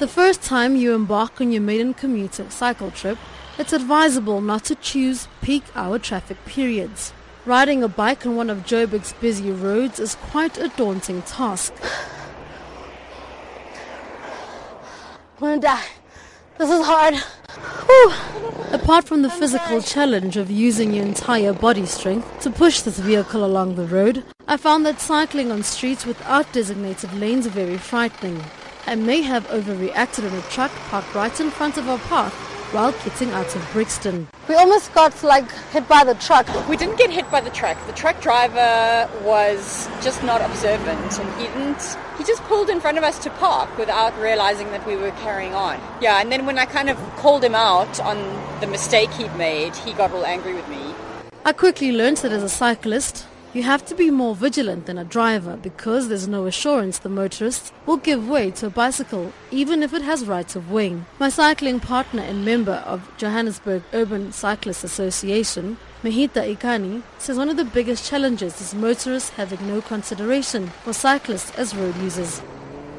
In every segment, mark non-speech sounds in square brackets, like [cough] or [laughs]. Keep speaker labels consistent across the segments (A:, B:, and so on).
A: The first time you embark on your maiden commuter cycle trip, it's advisable not to choose peak hour traffic periods. Riding a bike on one of Joburg's busy roads is quite a daunting task.
B: I'm gonna die. This is hard. Whew.
A: Apart from the physical challenge of using your entire body strength to push this vehicle along the road, I found that cycling on streets without designated lanes very frightening. I may have overreacted on a truck parked right in front of our path while getting out of Brixton.
B: We almost got like hit by the truck.
C: We didn't get hit by the truck. The truck driver was just not observant and he didn't he just pulled in front of us to park without realizing that we were carrying on. Yeah, and then when I kind of called him out on the mistake he'd made, he got all angry with me.
A: I quickly learned that as a cyclist, you have to be more vigilant than a driver because there's no assurance the motorist will give way to a bicycle even if it has rights of way. My cycling partner and member of Johannesburg Urban Cyclists Association, Mahita Ikani, says one of the biggest challenges is motorists having no consideration for cyclists as road users.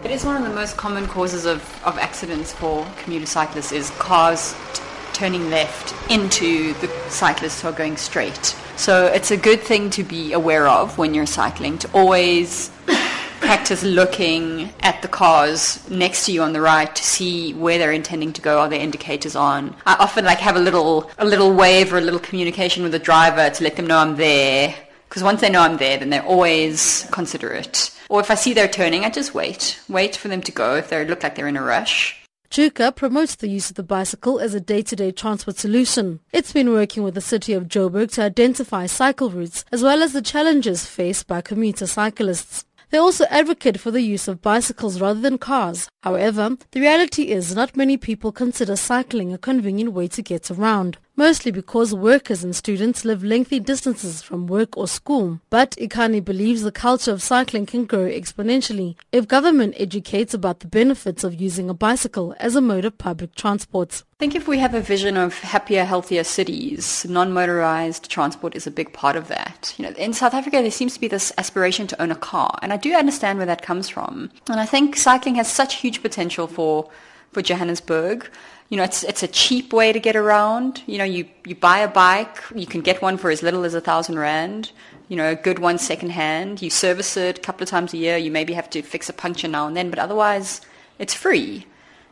D: It is one of the most common causes of, of accidents for commuter cyclists is cars t- turning left into the cyclists are going straight. So it's a good thing to be aware of when you're cycling to always [coughs] practice looking at the cars next to you on the right to see where they're intending to go. Are their indicators on? I often like have a little a little wave or a little communication with the driver to let them know I'm there. Because once they know I'm there, then they're always considerate. Or if I see they're turning, I just wait. Wait for them to go if they look like they're in a rush.
A: JUCA promotes the use of the bicycle as a day-to-day transport solution. It's been working with the city of Joburg to identify cycle routes as well as the challenges faced by commuter cyclists. They also advocate for the use of bicycles rather than cars. However, the reality is not many people consider cycling a convenient way to get around mostly because workers and students live lengthy distances from work or school. But Ikani believes the culture of cycling can grow exponentially if government educates about the benefits of using a bicycle as a mode of public transport.
D: I think if we have a vision of happier, healthier cities, non-motorized transport is a big part of that. You know, in South Africa, there seems to be this aspiration to own a car, and I do understand where that comes from. And I think cycling has such huge potential for for Johannesburg you know, it's it's a cheap way to get around. You know, you you buy a bike, you can get one for as little as a thousand rand. You know, a good one second hand. You service it a couple of times a year. You maybe have to fix a puncture now and then, but otherwise, it's free.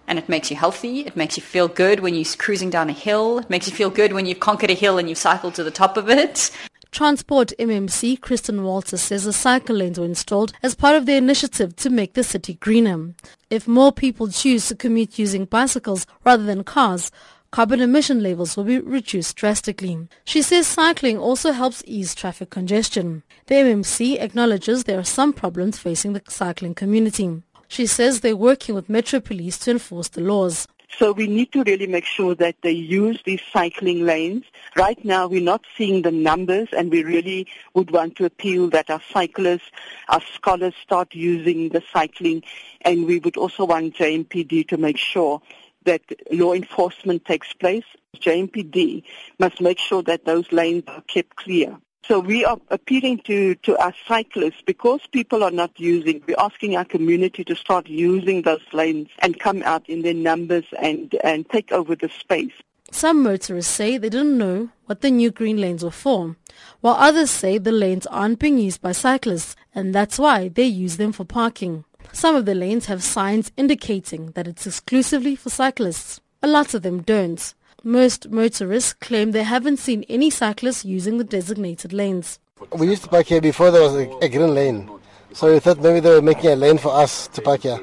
D: And it makes you healthy. It makes you feel good when you're cruising down a hill. It makes you feel good when you've conquered a hill and you've cycled to the top of it.
A: Transport MMC Christine Walter says the cycle lanes were installed as part of their initiative to make the city greener. If more people choose to commute using bicycles rather than cars, carbon emission levels will be reduced drastically. She says cycling also helps ease traffic congestion. The MMC acknowledges there are some problems facing the cycling community. She says they're working with Metro Police to enforce the laws.
E: So we need to really make sure that they use these cycling lanes. Right now we're not seeing the numbers and we really would want to appeal that our cyclists, our scholars start using the cycling and we would also want JMPD to make sure that law enforcement takes place. JMPD must make sure that those lanes are kept clear. So we are appealing to, to our cyclists because people are not using, we're asking our community to start using those lanes and come out in their numbers and, and take over the space.
A: Some motorists say they didn't know what the new green lanes were for, while others say the lanes aren't being used by cyclists and that's why they use them for parking. Some of the lanes have signs indicating that it's exclusively for cyclists. A lot of them don't. Most motorists claim they haven't seen any cyclists using the designated lanes.
F: We used to park here before there was a, a green lane. So we thought maybe they were making a lane for us to park here.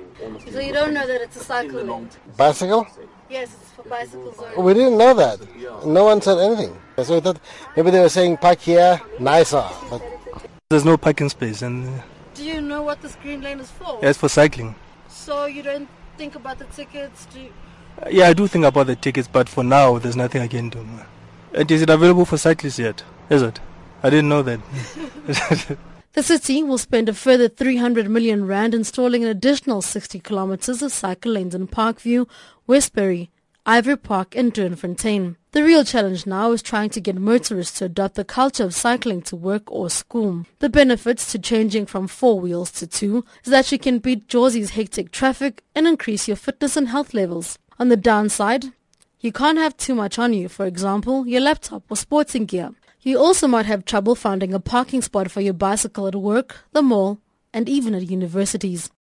A: So you don't know that it's a cycle lane?
F: Bicycle?
A: Yes, it's for bicycles
F: only. We didn't know that. No one said anything. So we thought maybe they were saying park here, nicer. But
G: There's no parking space. and.
A: Uh, Do you know what this green lane is for?
G: Yeah, it's for cycling.
A: So you don't think about the tickets? Do you...
G: Yeah, I do think about the tickets, but for now, there's nothing I can do. And is it available for cyclists yet? Is it? I didn't know that. [laughs]
A: the city will spend a further 300 million rand installing an additional 60 kilometers of cycle lanes in Parkview, Westbury, Ivory Park and Doornfontein. The real challenge now is trying to get motorists to adopt the culture of cycling to work or school. The benefits to changing from four wheels to two is that you can beat Jozi's hectic traffic and increase your fitness and health levels. On the downside, you can't have too much on you, for example, your laptop or sporting gear. You also might have trouble finding a parking spot for your bicycle at work, the mall, and even at universities.